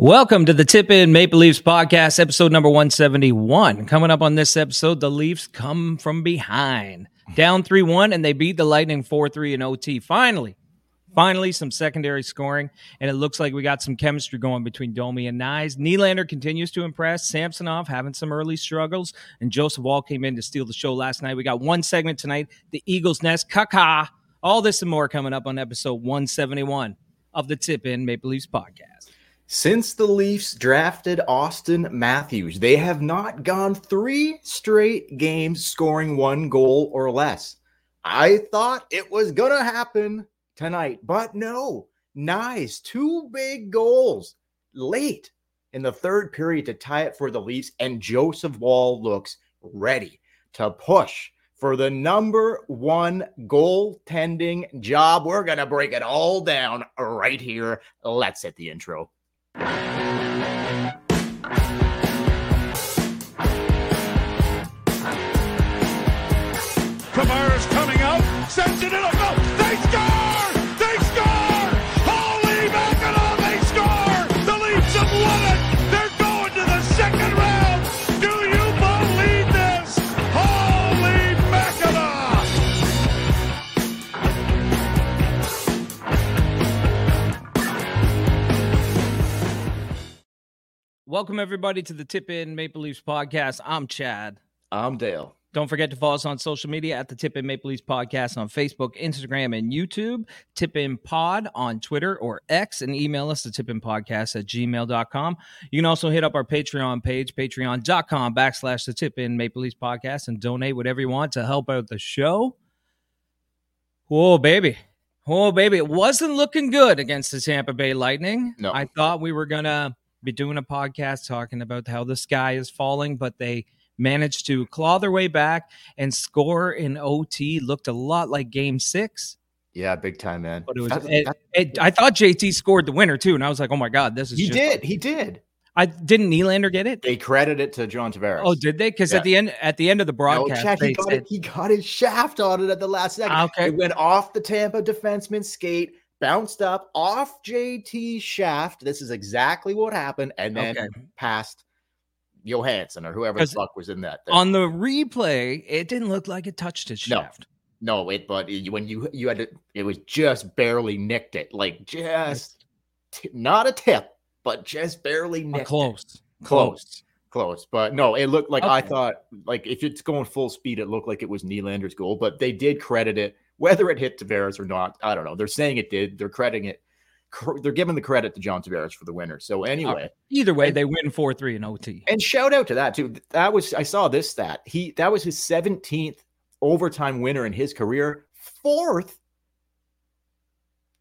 Welcome to the Tip In Maple Leafs podcast, episode number 171. Coming up on this episode, the Leafs come from behind, down 3 1, and they beat the Lightning 4 3 in OT. Finally, finally, some secondary scoring, and it looks like we got some chemistry going between Domi and Knies. Nylander continues to impress. Samsonov having some early struggles, and Joseph Woll came in to steal the show last night. We got one segment tonight the Eagles' Nest, Kaka. All this and more coming up on episode 171 of the Tip In Maple Leafs podcast. Since the Leafs drafted Auston Matthews, they have not gone three straight games scoring one goal or less. I thought it was going to happen tonight, but no. Nice. Two big goals late in the third period to tie it for the Leafs, and Joseph Woll looks ready to push for the number one goaltending job. We're going to break it all down right here. Let's hit the intro. Tavares coming out, sends it in Welcome, everybody, to the Tip In Maple Leafs podcast. I'm Chad. I'm Dale. Don't forget to follow us on social media at the Tip In Maple Leafs podcast on Facebook, Instagram, and YouTube. Tip In Pod on Twitter or X and email us at tipinpodcast at gmail.com. You can also hit up our Patreon page, patreon.com backslash the Tip In Maple Leafs podcast, and donate whatever you want to help out the show. Whoa, baby. Oh, baby. It wasn't looking good against the Tampa Bay Lightning. No. I thought we were going to be doing a podcast talking about how the sky is falling, but they managed to claw their way back and score in OT. Looked a lot like game six, Yeah, big time, man. but it was. It, it- I thought JT scored the winner too, and I was like, oh my God, this is. he did. He did. I didn't Nylander get it. They credit it to John Tavares. Oh, did they? Because Yeah. at the end, at the end of the No, broadcast, they he, got said, it, he got his shaft on it at the last second. Ah, okay. It went off the Tampa defenseman's skate, bounced up off JT's shaft. This is exactly what happened, and then Okay. past Johansson or whoever the fuck was in that. thing. on the replay, it didn't look like it touched his shaft. No, it but when you you had to, it was just barely nicked it, like just t- not a tip, but just barely nicked it. close, close, close. But no, it looked like I thought like if it's going full speed, it looked like it was Nylander's goal, but they did credit it, whether it hit Tavares or not. I don't know. They're saying it did. They're crediting it. They're giving the credit to John Tavares for the winner. So anyway, Either way, they win four three in OT. and shout out to that too. That was I saw this stat. He that was his 17th overtime winner in his career, fourth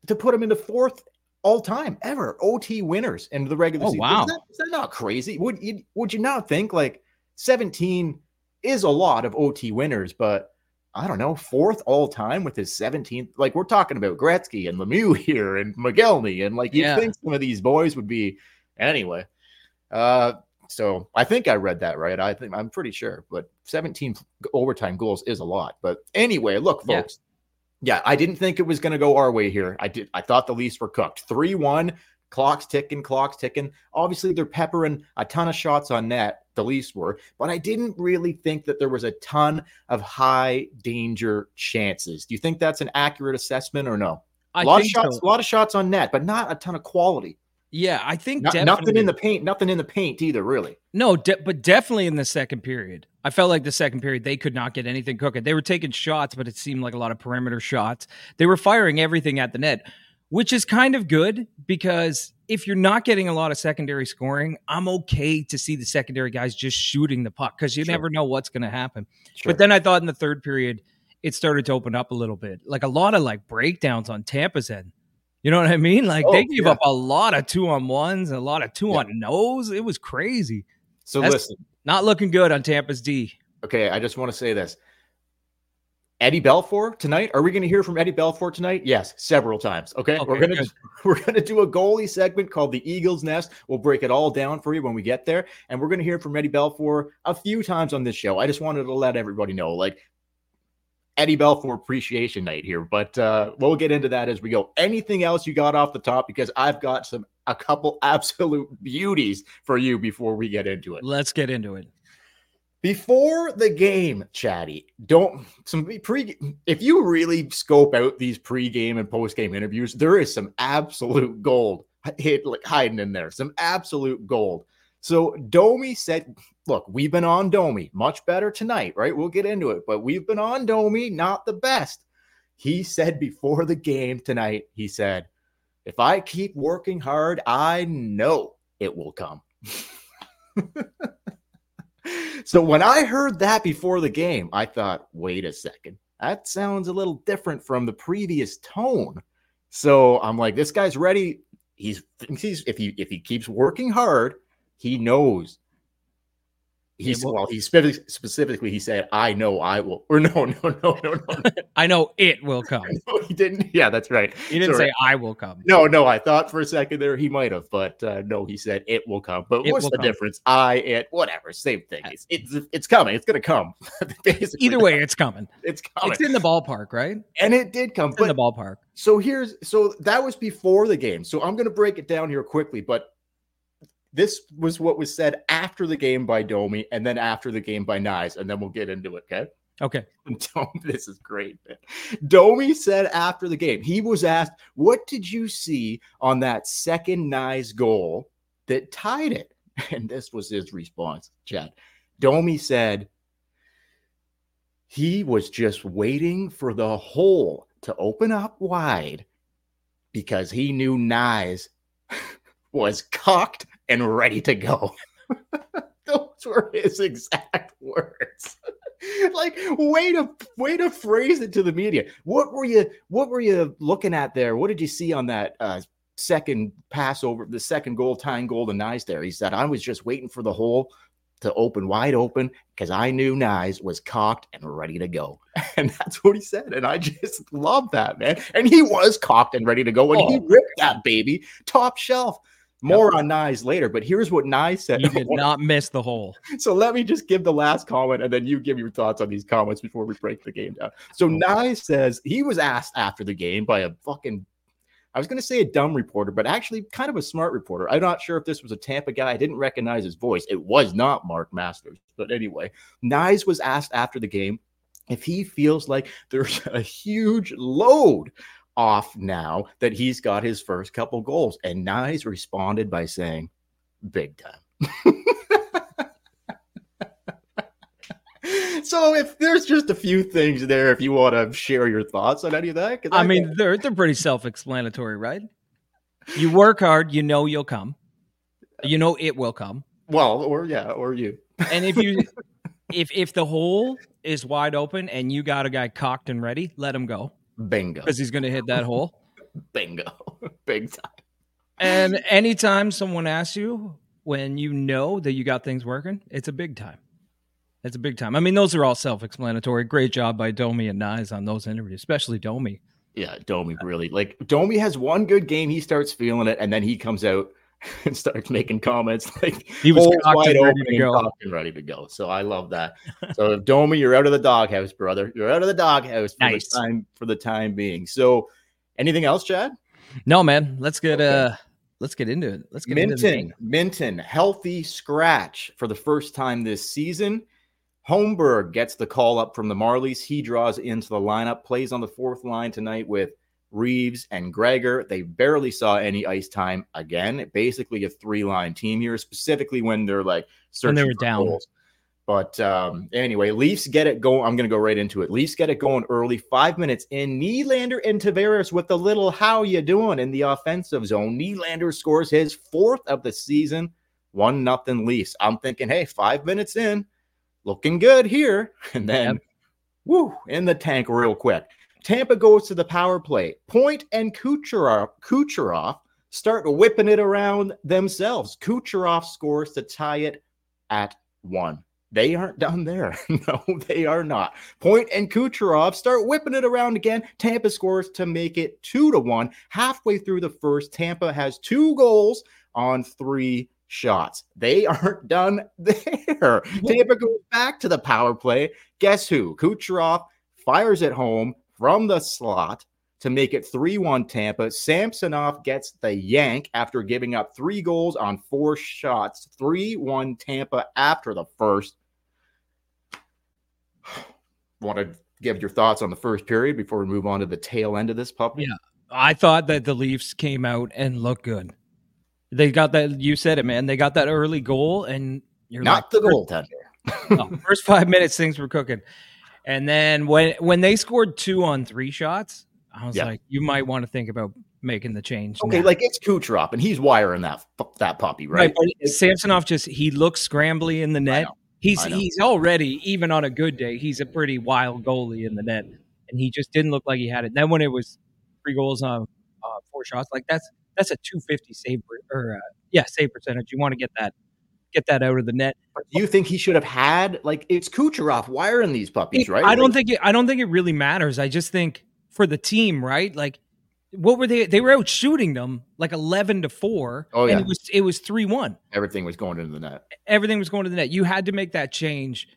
to put him into fourth all time ever OT winners in the regular Oh, season. wow. Is that, is that not crazy? Would you would you not think like 17 is a lot of OT winners, but I don't know, fourth all time with his 17th. Like we're talking about Gretzky and Lemieux here and McGelney, and like you'd Yeah. think some of these boys would be anyway. Uh, so I think I read that right. I think I'm pretty sure, but 17 overtime goals is a lot. But anyway, look, Yeah. folks. Yeah, I didn't think it was going to go our way here. I did. I thought the Leafs were cooked. Three one, clocks ticking, clocks ticking. Obviously, they're peppering a ton of shots on net. The Leafs were, but I didn't really think that there was a ton of high danger chances. Do you think that's an accurate assessment or no? I a lot of shots, so. a lot of shots on net, but not a ton of quality. Yeah, I think No- nothing in the paint, nothing in the paint either, really. No, de- but definitely in the second period. I felt like the second period they could not get anything cooking. They were taking shots, but it seemed like a lot of perimeter shots. They were firing everything at the net, which is kind of good because if you're not getting a lot of secondary scoring, I'm okay to see the secondary guys just shooting the puck because you Sure. never know what's going to happen. Sure. But then I thought in the third period, it started to open up a little bit. Like a lot of like breakdowns on Tampa's end. You know what I mean? Like Oh, they gave yeah. up a lot of two on ones, a lot of two Yeah. on nos. It was crazy. so that's- listen, Not looking good on Tampa's D. okay, I just want to say this. Eddie Belfour tonight. Are we going to hear from Eddie Belfour tonight? Yes, several times. Okay, Okay, we're gonna good. we're gonna do a goalie segment called the Eagles Nest. We'll break it all down for you when we get there, and we're gonna hear from Eddie Belfour a few times on this show. I just wanted to let everybody know, like Eddie Belfour appreciation night here, but uh, we'll get into that as we go. Anything else you got off the top? Because I've got some a couple absolute beauties for you before we get into it. Let's get into it. Before the game, Chatty, don't some pre. If you really scope out these pre-game and post-game interviews, there is some absolute gold hit like hiding in there. Some absolute gold. So Domi said, "Look, we've been on Domi, much better tonight, right? We'll get into it, but we've been on Domi, not the best." He said before the game tonight, he said, "If I keep working hard, I know it will come." so when I heard that before the game, I thought, wait a second, that sounds a little different from the previous tone. So I'm like, this guy's ready. He's, he's if he if he keeps working hard, he knows He's well, he specific, specifically he said, "I know I will." Or no, no, no, no, no. I know it will come. no, he didn't. Yeah, that's right. He didn't say I will come. No, no. I thought for a second there he might have, but uh, no, he said it will come. But it what's the come. difference? I, it, whatever, same thing. It's it's, it's coming. It's gonna come. Either way, it's coming. It's coming. It's in the ballpark, right? And it did come. It's in the ballpark. So here's so that was before the game. So I'm gonna break it down here quickly, but this was what was said after the game by Domi and then after the game by Knies, and then we'll get into it. Okay. Okay. this is great. Man. Domi said after the game, he was asked, What did you see on that second Knies goal that tied it? And this was his response, Chad. Domi said, He was just waiting for the hole to open up wide because he knew Knies was cocked and ready to go. Those were his exact words. like way to way to phrase it to the media. What were you what were you looking at there? What did you see on that uh, second pass over the second goal tying goal to Knies there? He said, I was just waiting for the hole to open wide open because I knew Knies was cocked and ready to go. And that's what he said. And I just love that, man. And he was cocked and ready to go. And oh. he ripped that baby top shelf. More yep. on Knies later, but here's what Knies said. You did not miss the hole. So let me just give the last comment and then you give your thoughts on these comments before we break the game down. So oh. Says he was asked after the game by a fucking I was going to say a dumb reporter, but actually kind of a smart reporter. I'm not sure if this was a Tampa guy. I didn't recognize his voice. It was not Mark Masters. But anyway, Knies was asked after the game if he feels like there's a huge load off now that he's got his first couple goals. And Knies responded by saying, big time. so if there's just a few things there, if you want to share your thoughts on any of that, I, I mean, they're they're pretty self-explanatory, right? You work hard, you know you'll come, you know it will come. Well, or yeah, or you. And if you, if if the hole is wide open and you got a guy cocked and ready, let him go. Bingo. Because he's going to hit that hole. Bingo. Big time. And anytime someone asks you when you know that you got things working, it's a big time. It's a big time. I mean, those are all self explanatory. Great job by Domi and Knies on those interviews, especially Domi. Yeah, Domi really like Domi has one good game. He starts feeling it, and then he comes out and starts making comments like he was wide open ready and, and ready to go. So I love that. so Domi, you're out of the doghouse, brother. You're out of the doghouse for nice. the time for the time being. So anything else, Chad? No, man. Let's get okay. uh let's get into it. Let's get Minten, Minten, healthy scratch for the first time this season. Holmberg gets the call up from the Marlies. He draws into the lineup, plays on the fourth line tonight with Reaves, and Gregor. They barely saw any ice time again. Basically, a three line team here, specifically when they're like searching when they were down. Goals. But um, anyway, Leafs get it going. I'm going to go right into it. Leafs get it going early. Five minutes in. Nylander and Tavares with the little "How you doing?" in the offensive zone. Nylander scores his fourth of the season. One nothing Leafs. I'm thinking, hey, five minutes in, looking good here, and then, yep. woo, in the tank real quick. Tampa goes to the power play. Point and Kucherov, Kucherov start whipping it around themselves. Kucherov scores to tie it at one. They aren't done there. no, they are not. Point and Kucherov start whipping it around again. Tampa scores to make it two to one. Halfway through the first, Tampa has two goals on three shots. They aren't done there. Tampa goes back to the power play. Guess who? Kucherov fires it home from the slot to make it 3 1 Tampa. Samsonov gets the yank after giving up three goals on four shots. 3 1 Tampa after the first. Want to give your thoughts on the first period before we move on to the tail end of this puppy? Yeah. I thought that the Leafs came out and looked good. They got that. You said it, man. They got that early goal, and you're Not like, the goaltender. no, first five minutes, things were cooking, and then when when they scored two on three shots, I was Yeah. like, you might want to think about making the change. Okay, now. like it's Kucherov, and he's wiring that that puppy, right. right? but Samsonov just he looks scrambly in the net. He's he's already even on a good day, he's a pretty wild goalie in the net, and he just didn't look like he had it. Then when it was three goals on uh, four shots, like that's that's a two fifty save or uh, yeah save percentage. You want to get that get that out of the net. Do you think he should have had like it's Kucherov wiring these puppies, right? I don't Like, think it, I don't think it really matters. I just think for the team, right? Like, what were they? They were out shooting them like eleven to four. Oh, yeah. and it was it was three one. everything was going into the net. Everything was going to the net. You had to make that change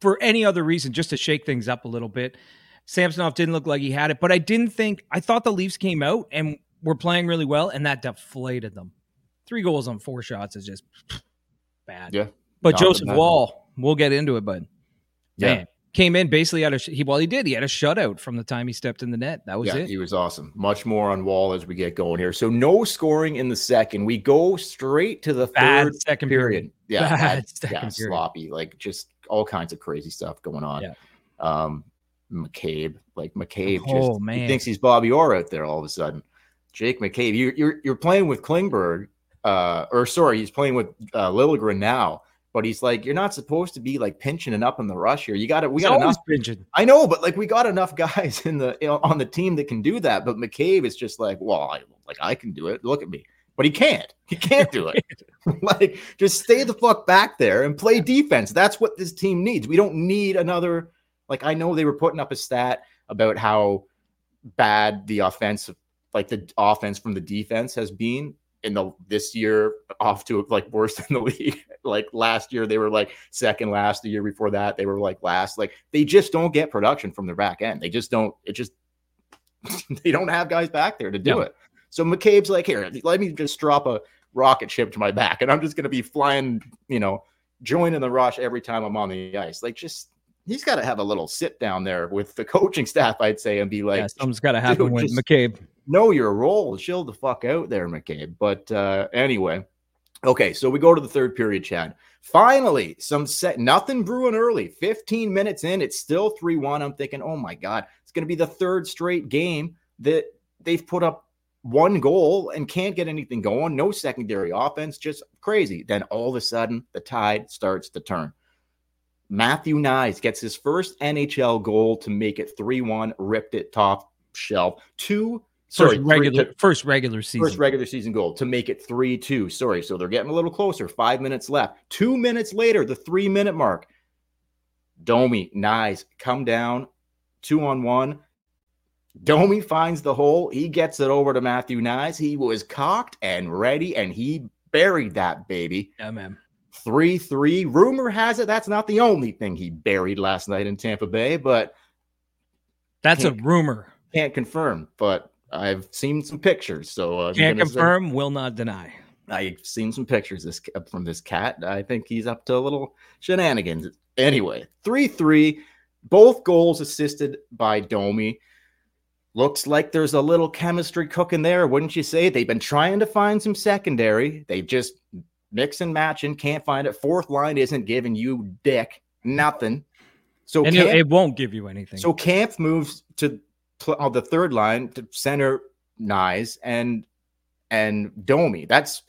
for any other reason, just to shake things up a little bit. Samsonov didn't look like he had it, but I didn't think I thought the Leafs came out and were playing really well, and that deflated them. Three goals on four shots is just bad. Yeah. But Not Joseph. Woll, we'll get into it, but Yeah. man, came in basically had a sh- he well he did he had a shutout from the time he stepped in the net. That was yeah, it. he was awesome. Much more on Woll as we get going here. So no scoring in the second. We go straight to the Bad third second period. period. Yeah, Bad bad, second yeah, period. sloppy. Like just all kinds of crazy stuff going on. Yeah. Um, McCabe, like McCabe, Oh, just man. he thinks he's Bobby Orr out there all of a sudden. Jake McCabe, you, you're you're playing with Klingberg, uh, or sorry, he's playing with uh, Liljegren now. But he's like, you're not supposed to be like pinching and up in the rush here. You got to, we He's got enough binging. I know, but like we got enough guys in the you know, on the team that can do that. But McCabe is just like, well, I, like I can do it. Look at me, but he can't. He can't do it. like, just stay the fuck back there and play defense. That's what this team needs. We don't need another. Like I know they were putting up a stat about how bad the offensive, like the offense from the defense has been in the this year off to like worse than the league. like last year they were like second last. The year before that they were like last. Like they just don't get production from their back end. They just don't. It just they don't have guys back there to do No. it. So McCabe's like, here, let me just drop a rocket ship to my back, and I'm just gonna be flying, you know, joining the rush every time I'm on the ice. Like just. He's got to have a little sit down there with the coaching staff, I'd say, and be like, yeah, something's got to happen with just- McCabe. Know your role. Chill the fuck out there, McCabe. But uh, anyway, okay. So we go to the third period, Chad. Finally, some set. Nothing brewing early. 15 minutes in, it's still 3 1. I'm thinking, oh my God, it's going to be the third straight game that they've put up one goal and can't get anything going. No secondary offense, just crazy. Then all of a sudden, the tide starts to turn. Matthew Knies gets his first NHL goal to make it 3 1, ripped it top shelf. Two, sorry, First three- regular first regular season. First regular season goal to make it 3 2. Sorry. So they're getting a little closer. Five minutes left. Two minutes later, the three minute mark. Domi, nice. Come down. Two on one. Domi finds the hole. He gets it over to Matthew Knies. He was cocked and ready, and he buried that baby. yeah, man. 3 3. Rumor has it that's not the only thing he buried last night in Tampa Bay, but That's a rumor. can't confirm. But I've seen some pictures. So uh, Can't gonna say- confirm, will not deny. I've seen some pictures this from this cat. I think he's up to a little shenanigans. Anyway, 3 3, both goals assisted by Domi. Looks like there's a little chemistry cooking there, wouldn't you say? They've been trying to find some secondary. They just mix and match and can't find it. Fourth line isn't giving you dick, nothing. So Kampf- it won't give you anything. so Kampf moves to pl- on the third line to center Knies and and Domi. That's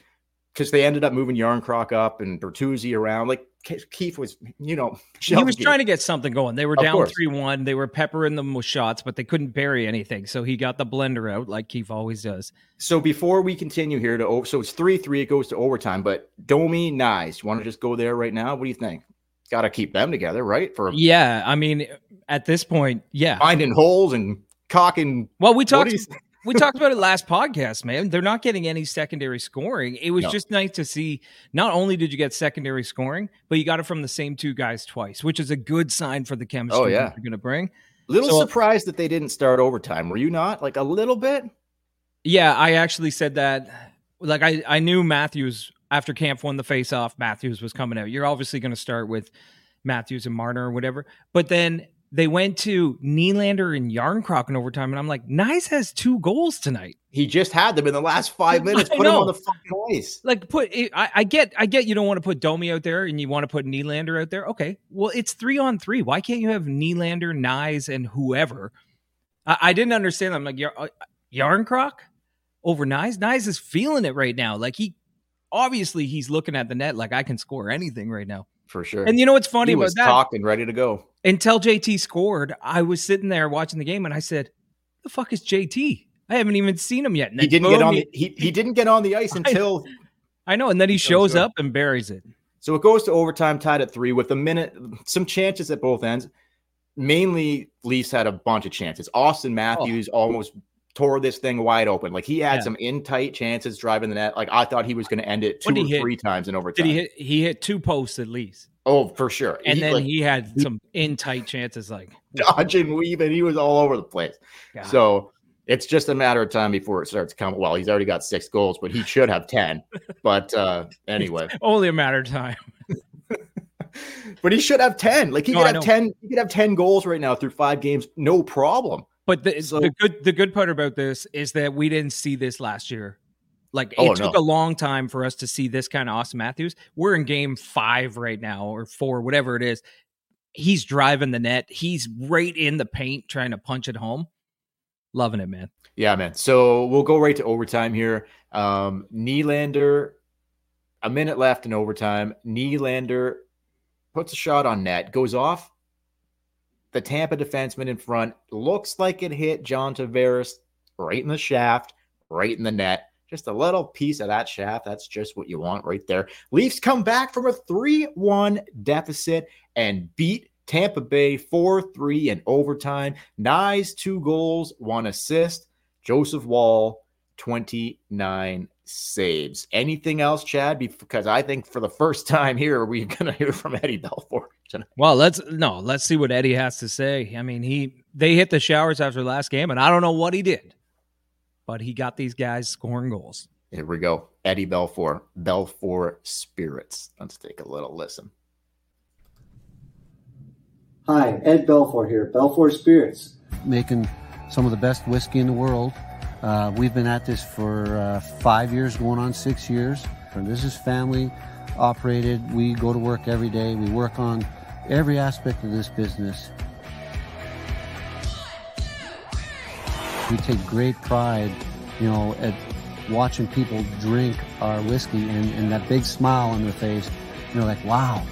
because they ended up moving Jarnkrok up and Bertuzzi around. Like Keefe was, you know, he was trying to get something going. They were Of down three one. They were peppering them with shots, but they couldn't bury anything. So he got the blender out like Keefe always does. So before we continue here to so it's three three. It goes to overtime, but Domi, Knies. You want to just go there right now? What do you think? Got to keep them together, right? For Yeah, I mean, at this point, yeah. finding holes and cocking. Well, we talked we talked about it last podcast, man. They're not getting any secondary scoring. It was No. just nice to see. Not only did you get secondary scoring, but you got it from the same two guys twice, which is a good sign for the chemistry Oh, yeah. you're going to bring. Little So- surprised that they didn't start overtime. Were you not? Like a little bit? Yeah, I actually said that. Like I, I knew Matthews after Kampf won the face-off. Matthews was coming out. You're obviously going to start with Matthews and Marner or whatever. But then they went to Nylander and Jarnkrok in overtime, and I'm like, Knies has two goals tonight. He just had them in the last five minutes. Put him on the fucking ice. Like put, I, I get, I get. You don't want to put Domi out there, and you want to put Nylander out there. Okay, well, it's three on three. Why can't you have Nylander, Knies, and whoever? I, I didn't understand. I'm like uh, Jarnkrok over Knies. Knies is feeling it right now. Like he, obviously, he's looking at the net like I can score anything right now. For sure. And you know what's funny he about was that? talking, ready to go. Until JT scored, I was sitting there watching the game, and I said, "The fuck is JT? I haven't even seen him yet." And He didn't get on the, he, he didn't get on the ice until I know, and then he shows up and buries it. So it goes to overtime, tied at three with a minute, some chances at both ends. Mainly, Leafs had a bunch of chances. Auston oh. Matthews almost tore this thing wide open. Like he had Yeah. some in tight chances driving the net. Like I thought he was going to end it two or hit? three times in overtime. Did he hit? He hit two posts at least, Oh, for sure. and He, then like, he had some in tight chances. Like, dodging, weaving. He was all over the place. God. So it's just a matter of time before it starts coming. Well, he's already got six goals, but he should have ten. But uh anyway, only a matter of time. but he should have ten. Like he No, could have ten. He could have ten goals right now through five games, no problem. But the, So- the good the good part about this is that we didn't see this last year. Like it Oh, took no. a long time for us to see this kind of Auston Matthews. We're in game five right now, or four, whatever it is. He's driving the net. He's right in the paint trying to punch it home. Loving it, man. Yeah, man. So we'll go right to overtime here. Um, Nylander, a minute left in overtime. Nylander puts a shot on net, goes off the Tampa defenseman in front. Looks like it hit John Tavares right in the shaft, right in the net. Just a little piece of that shaft. That's just what you want right there. Leafs come back from a 3 1 deficit and beat Tampa Bay 4 3 in overtime. Knies, two goals, one assist. Joseph Woll, 29 saves. Anything else, Chad? Because I think for the first time here, we're going to hear from Eddie Belfour tonight. Well, let's no, let's see what Eddie has to say. I mean, he they hit the showers after last game, and I don't know what he did, but he got these guys scoring goals. Here we go. Eddie Belfour, Belfour Spirits. Let's take a little listen. Hi, Ed Belfour here, Belfour Spirits. making some of the best whiskey in the world. Uh, we've been at this for uh, five years, going on six years. And this is family operated. We go to work every day. We work on every aspect of this business. We take great pride, you know, at watching people drink our whiskey and, and that big smile on their face. You know, like, wow,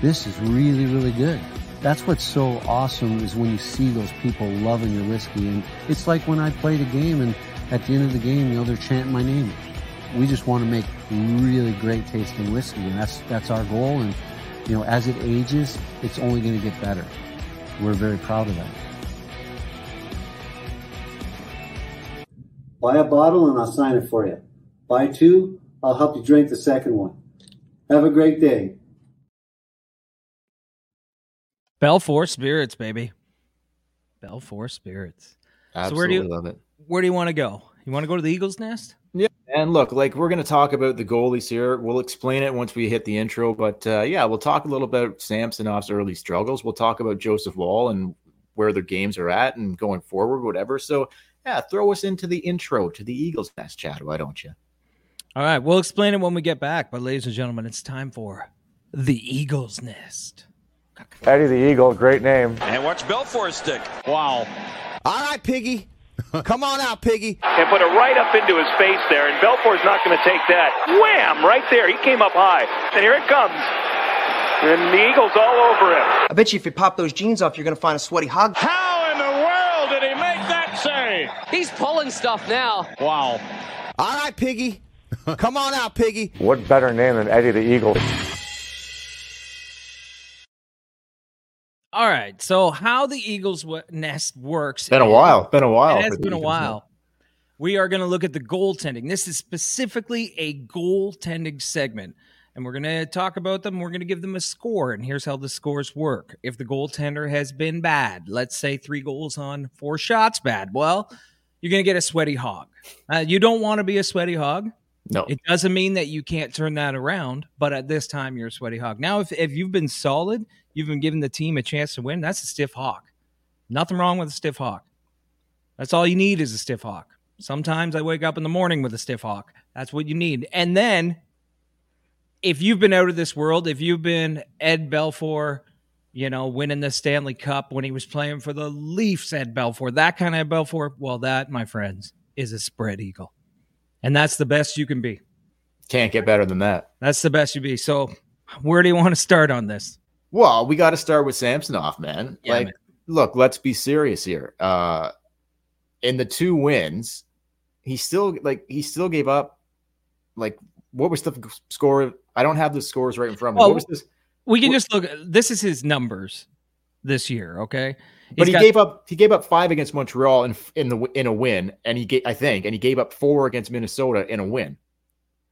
this is really, really good. That's what's so awesome is when you see those people loving your whiskey. And it's like when I played a game and at the end of the game, you know, they're chanting my name. We just want to make really great tasting whiskey and that's, that's our goal. And, you know, as it ages, it's only going to get better. We're very proud of that. Buy a bottle and I'll sign it for you. Buy two, I'll help you drink the second one. Have a great day. Belfour Spirits, baby. Belfour Spirits. So where do you- Absolutely love it. Where do you want to go? You want to go to the Eagles nest? Yeah. And look, like we're going to talk about the goalies here. We'll explain it once we hit the intro. But uh, yeah, we'll talk a little about Samsonov's early struggles. We'll talk about Joseph Woll and where their games are at and going forward, whatever. So yeah, throw us into the intro to the Eagles nest, Chad. Why don't you? All right, we'll explain it when we get back. But ladies and gentlemen, it's time for the Eagles nest. Eddie the Eagle, great name. And watch Belfour's stick. Wow. All right, Piggy. Come on out, Piggy. and put it right up into his face there. And Belfour's not going to take that. Wham! Right there. He came up high. And here it comes. And the Eagles all over him. I bet you if you pop those jeans off, you're going to find a sweaty hog. How in the world did he make that save? He's pulling stuff now. Wow. All right, Piggy. Come on out, Piggy. What better name than Eddie the Eagle? All right, so how the Eagles nest works? Been a while. Been a while. It has for the been a Eagles while. We are going to look at the goaltending. This is specifically a goaltending segment. and we're going to talk about them. We're going to give them a score, and here's how the scores work. If the goaltender has been bad, let's say three goals on four shots bad, well, you're going to get a sweaty hog. Uh, you don't want to be a sweaty hog. No. It doesn't mean that you can't turn that around, but at this time, you're a sweaty hog. Now, if, if you've been solid, you've been giving the team a chance to win, that's a stiff hawk. Nothing wrong with a stiff hawk. That's all you need is a stiff hawk. Sometimes I wake up in the morning with a stiff hawk. That's what you need. And then if you've been out of this world, if you've been Ed Belfour, you know, winning the Stanley Cup when he was playing for the Leafs, Ed Belfour, that kind of Belfour, well, that, my friends, is a spread eagle. And that's the best you can be. Can't get better than that. That's the best you be. So, where do you want to start on this? Well, we got to start with Samsonov, man. Yeah, like, man. look, let's be serious here. Uh, in the two wins, he still like he still gave up. Like, what was the score? I don't have the scores right in front of me. Well, what was this? We can just look. This is his numbers this year. Okay, But he got- gave up. He gave up five against Montreal in in the in a win, and he gave I think, and he gave up four against Minnesota in a win.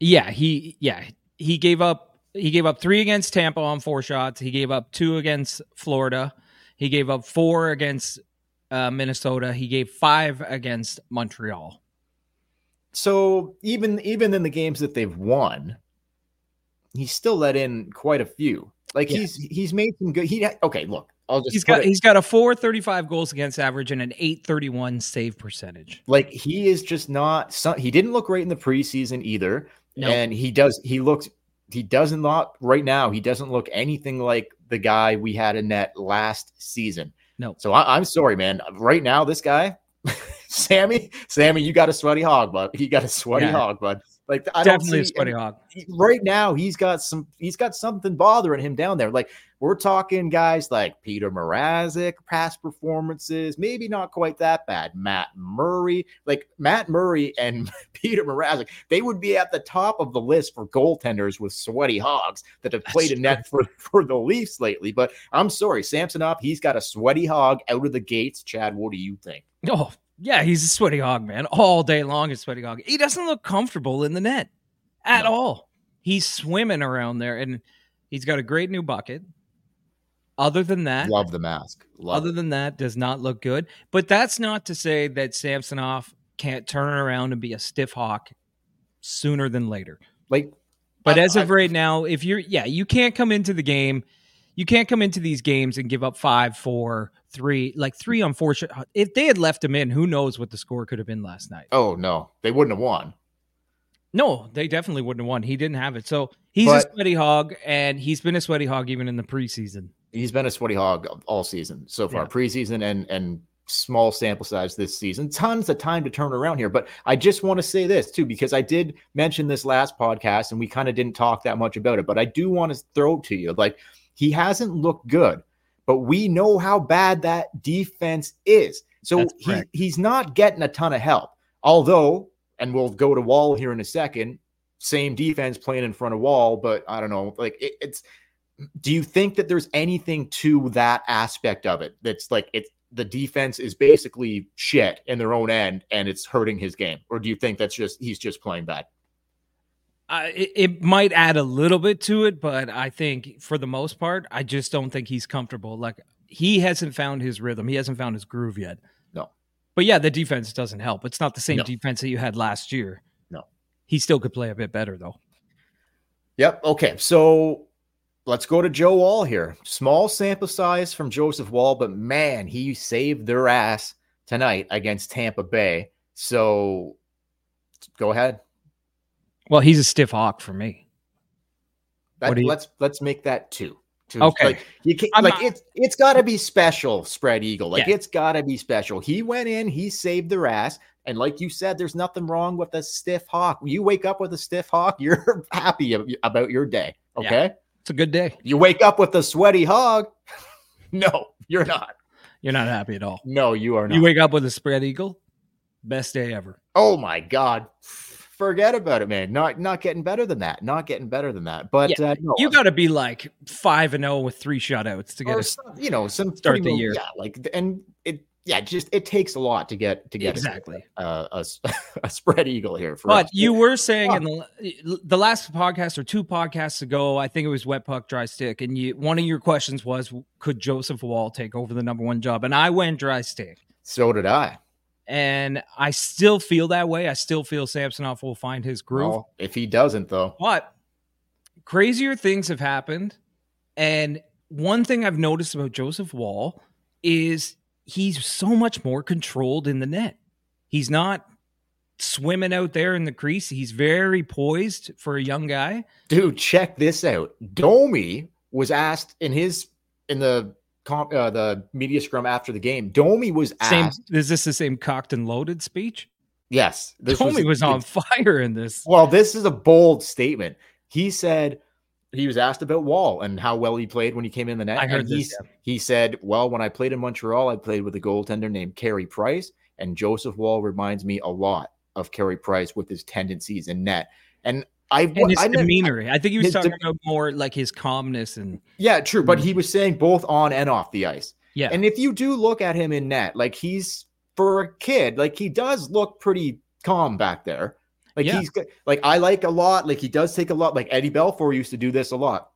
Yeah, he yeah he gave up he gave up three against Tampa on four shots. He gave up two against Florida. He gave up four against uh, Minnesota. He gave five against Montreal. So even even in the games that they've won, he's still let in quite a few. Like Yeah. he's he's made some good. He okay. Look, I'll just He's put got it- he's got a four thirty five goals against average and an eight thirty one save percentage. like he is just not. He didn't look great in the preseason either, No. and he does. He looks. He doesn't look right now. He doesn't look anything like the guy we had in net last season. No. So I, I'm sorry, man. Right now, this guy, Sammy, Sammy, you got a sweaty hog, bud. You got a sweaty Yeah. hog, bud. Like I don't Definitely a sweaty hog. he- right now he's got some he's got something bothering him down there. Like we're talking guys like Peter Mrazek, past performances, maybe not quite that bad. Matt Murray, like Matt Murray and Peter Mrazek, they would be at the top of the list for goaltenders with sweaty hogs that have played in net for, for the Leafs lately. But I'm sorry, Samsonov, he's got a sweaty hog out of the gates. Chad, what do you think? Oh yeah, he's a sweaty hog, man. All day long, a sweaty hog. He doesn't look comfortable in the net at all. He's swimming around there, and he's got a great new bucket. Other than that, Love the mask. Love other it. than that, does not look good. But that's not to say that Samsonov can't turn around and be a stiff hawk sooner than later. like But I- as of I- right now, if you're yeah, you can't come into the game, you can't come into these games and give up five, four, three, like three unfortunate. if they had left him in, who knows what the score could have been last night? oh no, they wouldn't have won. No, they definitely wouldn't have won. He didn't have it. So he's But- a sweaty hog, and he's been a sweaty hog even in the preseason. He's been a sweaty hog all season so far, Yeah. preseason and and small sample size this season. Tons of time to turn around here, but I just want to say this too because I did mention this last podcast and we kind of didn't talk that much about it, but I do want to throw it to you like he hasn't looked good, but we know how bad that defense is. So he, he's not getting a ton of help. Although, and we'll go to Woll here in a second. Same defense playing in front of Woll, but I don't know. Like it, it's do you think that there's anything to that aspect of it that's like it's the defense is basically shit in their own end and it's hurting his game or do you think that's just he's just playing bad Uh, it, it might add a little bit to it, but I think for the most part, I just don't think he's comfortable. Like he hasn't found his rhythm. He hasn't found his groove yet. No. But yeah, the defense doesn't help. It's not the same No. defense that you had last year. No. He still could play a bit better though. yep okay so let's go to joe woll here small sample size from joseph woll but man he saved their ass tonight against tampa bay so go ahead Well, he's a stiff hawk for me. That, you- let's let's make that two. Two. Okay. Like you can I'm like not- it's it's gotta be special, spread eagle. Like Yeah. it's gotta be special. He went in, he saved their ass. And like you said, there's nothing wrong with a stiff hawk. You wake up with a stiff hawk, you're happy about your day. Yeah. It's a good day. You wake up with a sweaty hog. no, you're not. You're not happy at all. No, you are not. You wake up with a spread eagle. Best day ever. oh my god. Forget about it, man. Not not getting better than that. Not getting better than that. But Yeah, uh, no, You got to be like five and zero with three shutouts to get or us. some, you know some Start the year. Yeah, like and yeah, just it takes a lot to get to get Exactly. a, a, a spread eagle here. For But us. you were saying in the the last podcast or two podcasts ago, I think it was wet puck dry stick, and you one of your questions was, could Joseph Woll take over the number one job? And I went dry stick, so did I. and I still feel that way. I still feel Samsonov will find his groove. Well, if he doesn't, though, But crazier things have happened. And one thing I've noticed about Joseph Woll is he's so much more controlled in the net. He's not swimming out there in the crease. He's very poised for a young guy. dude, check this out. Domi was asked in his in the comp, uh, the media scrum after the game. Domi was Same asked. is this the same cocked and loaded speech? Yes, this Domi was, a- on fire in this. Well, this is a bold statement. He said he was asked about Woll and how well he played when he came in the net. I heard and this, he, he said, Well, when I played in Montreal, I played with a goaltender named Carey Price, and Joseph Woll reminds me a lot of Carey Price with his tendencies in net. And I, And his I demeanor. I think he was talking de- about more like his calmness and Yeah, true. But he mm-hmm. was saying both on and off the ice. yeah. And if you do look at him in net, like he's for a kid, like he does look pretty calm back there. Like Yeah. he's. Like I like a lot. Like he does take a lot. Like Eddie Belfour used to do this a lot.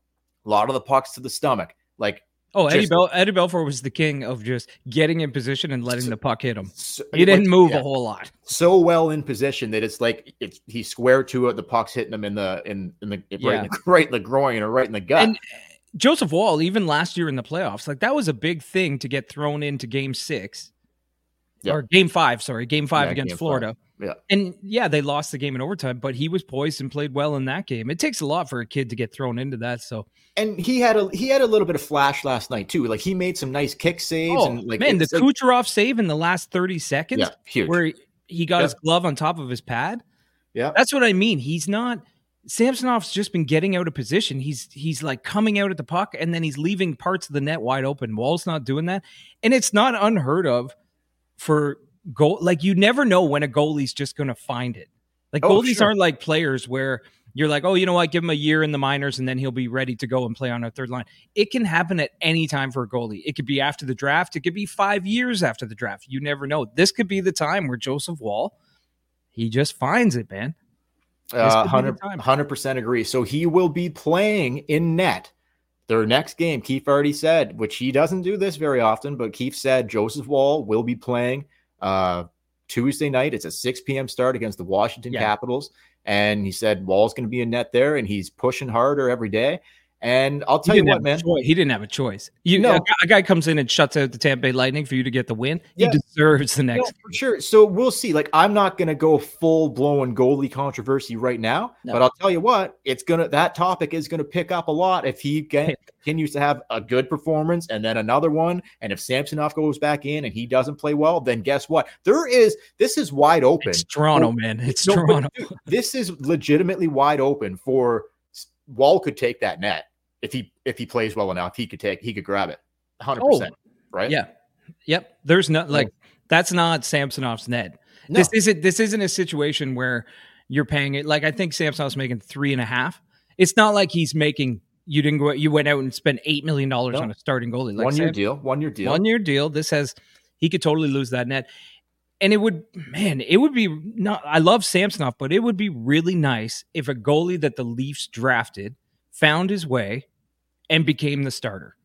A lot of the pucks to the stomach. Like Oh, Eddie Just- Bel Eddie Belfour was the king of just getting in position and letting the puck hit him. so, He didn't like, move yeah, a whole lot. so well in position that it's like it's he's square to it. The puck's hitting him in the in in the right, Yeah. in the right in the groin or right in the gut. And Joseph Woll, even last year in the playoffs, like that was a big thing to get thrown into game six Yeah. or game five, sorry, game five Yeah, against game five. Florida. Yeah. And yeah, they lost the game in overtime, but he was poised and played well in that game. It takes a lot for a kid to get thrown into that. So, and he had a he had a little bit of flash last night too. Like he made some nice kick saves oh, and like man, the like- Kucherov save in the last 30 seconds yeah, huge. where he- he got Yeah. his glove on top of his pad. yeah. That's what I mean. He's not Samsonov's just been getting out of position. He's he's like coming out at the puck and then he's leaving parts of the net wide open. Woll's not doing that. And it's not unheard of for goal like you never know when a goalie's just gonna find it. Like Oh, goalies sure. aren't like players where you're like, oh, you know what, give him a year in the minors and then he'll be ready to go and play on a third line. It can happen at any time for a goalie. It could be after the draft, it could be five years after the draft. You never know. This could be the time where Joseph Woll, he just finds it, man. Uh, could be the time. 100 percent agree. So he will be playing in net. Their next game, Keefe already said, which he doesn't do this very often, but Keefe said Joseph Woll will be playing uh, Tuesday night. It's a 6 p.m. start against the Washington Yeah. Capitals. And he said Woll's going to be in net there and he's pushing harder every day. And I'll tell you what, man. He didn't have a choice. You No. a, guy- comes in and shuts out the Tampa Bay Lightning for you to get the win. Yeah. He deserves the No, next. for sure. So we'll see. Like, I'm not going to go full blown goalie controversy right now, No. but I'll tell you what, it's gonna that topic is gonna pick up a lot if he get, continues to have a good performance and then another one. And if Samsonov goes back in and he doesn't play well, then guess what? There is this is wide open. It's Toronto, for- man. It's No, Toronto. dude, this is legitimately wide open for Woll could take that net if he if he plays well enough. He could take he could grab it, hundred oh, percent. Right? Oh, Yeah. Yep. There's not like oh. that's not Samsonov's net. No. This isn't this isn't a situation where you're paying it. Like I think Samsonov's making three and a half. It's not like he's making you didn't go you went out and spent eight million dollars No. on a starting goalie. Like one year Sam- deal. One year deal. One year deal. This has he could totally lose that net. And it would man, it would be not I love Samsonov, but it would be really nice if a goalie that the Leafs drafted found his way and became the starter.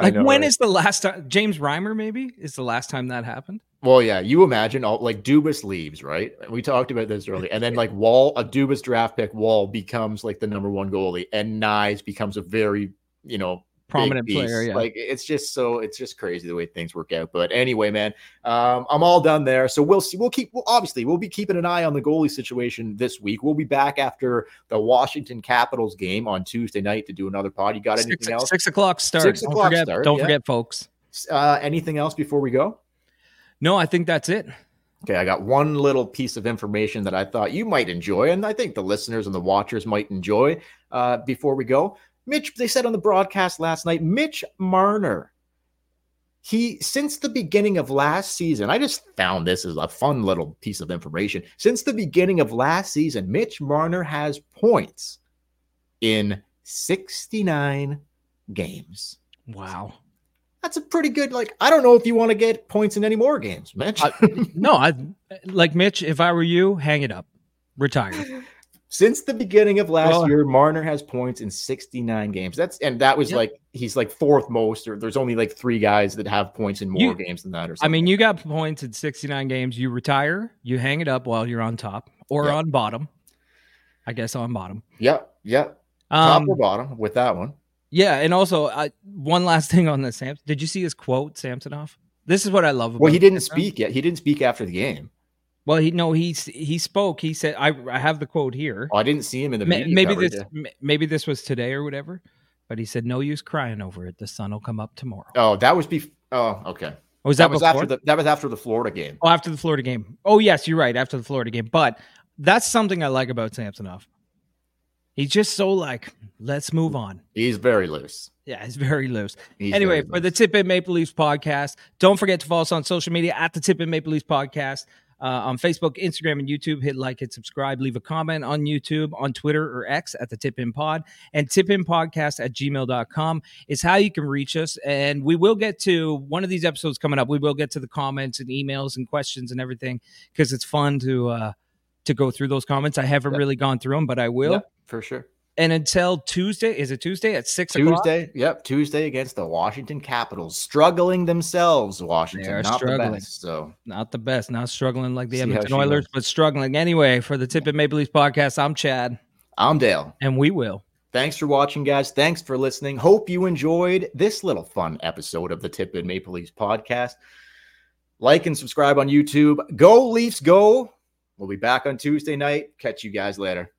Like know, when right? is the last time James Reimer maybe is the last time that happened? Well, yeah, you imagine all like Dubas leaves, right? We talked about this earlier, and then like Woll, a Dubas draft pick, Woll becomes like the number one goalie, and Knies becomes a very, you know, Prominent player, yeah. Like it's just so it's just crazy the way things work out. But anyway, man, um, I'm all done there. So we'll see. We'll keep. Well, obviously, we'll be keeping an eye on the goalie situation this week. We'll be back after the Washington Capitals game on Tuesday night to do another pod. You got anything Six, else? six o'clock start. Six don't o'clock forget, start, don't yeah. forget, folks. Uh, anything else before we go? No, I think that's it. Okay, I got one little piece of information that I thought you might enjoy, and I think the listeners and the watchers might enjoy. Uh, before we go, Mitch, they said on the broadcast last night, Mitch Marner. He since the beginning of last season, I just found this as a fun little piece of information. Since the beginning of last season, Mitch Marner has points in 69 games. Wow. That's a pretty good. Like, I don't know if you want to get points in any more games, Mitch. I, no, I like Mitch. If I were you, hang it up, retire. Since the beginning of last Well- year, Marner has points in 69 games. That's and that was like he's like fourth most, or there's only like three guys that have points in more You- games than that. Or I mean, you got points in 69 games. You retire, you hang it up while you're on top or Yeah. on bottom. I guess on bottom. yep, yep. Top Um, or bottom with that one. yeah, and also I, one last thing on the Sam. Did you see his quote, Samsonov? This is what I love. About Well, he didn't speak yet. He didn't speak after the game. Well, he no, he he spoke. He said, "I I have the quote here. Oh, I didn't see him in the Ma- media maybe coverage. this maybe this was today or whatever." But he said, "No use crying over it. The sun will come up tomorrow." Oh, that was before. Oh, okay. Oh, was that that, was after the that was after the Florida game. Oh, after the Florida game. Oh, yes, you're right. After the Florida game. But that's something I like about Samsonov. He's just so like, let's move on. He's very loose. Yeah, he's very loose. He's anyway, very for the Tip in Maple Leafs podcast, don't forget to follow us on social media at the Tip in Maple Leafs podcast. Uh, on Facebook, Instagram, and YouTube, hit like, hit subscribe, leave a comment on YouTube, on Twitter or X at the Tip In Pod, and tipinpodcast at gmail.com is how you can reach us. And we will get to one of these episodes coming up. We will get to the comments and emails and questions and everything because it's fun to uh, to go through those comments. I haven't Yep. really gone through them, but I will. Yep, for sure. And until Tuesday, is it Tuesday at six o'clock? Tuesday, yep, Tuesday against the Washington Capitals, struggling themselves. Washington, They are not struggling. the best. So Not the best, not struggling like the See Edmonton Oilers, but struggling anyway. For the Tip In Maple Leafs podcast, I'm Chad, I'm Dale. and we will. Thanks for watching, guys. Thanks for listening. Hope you enjoyed this little fun episode of the Tip In Maple Leafs podcast. Like and subscribe on YouTube. Go Leafs, go! We'll be back on Tuesday night. Catch you guys later.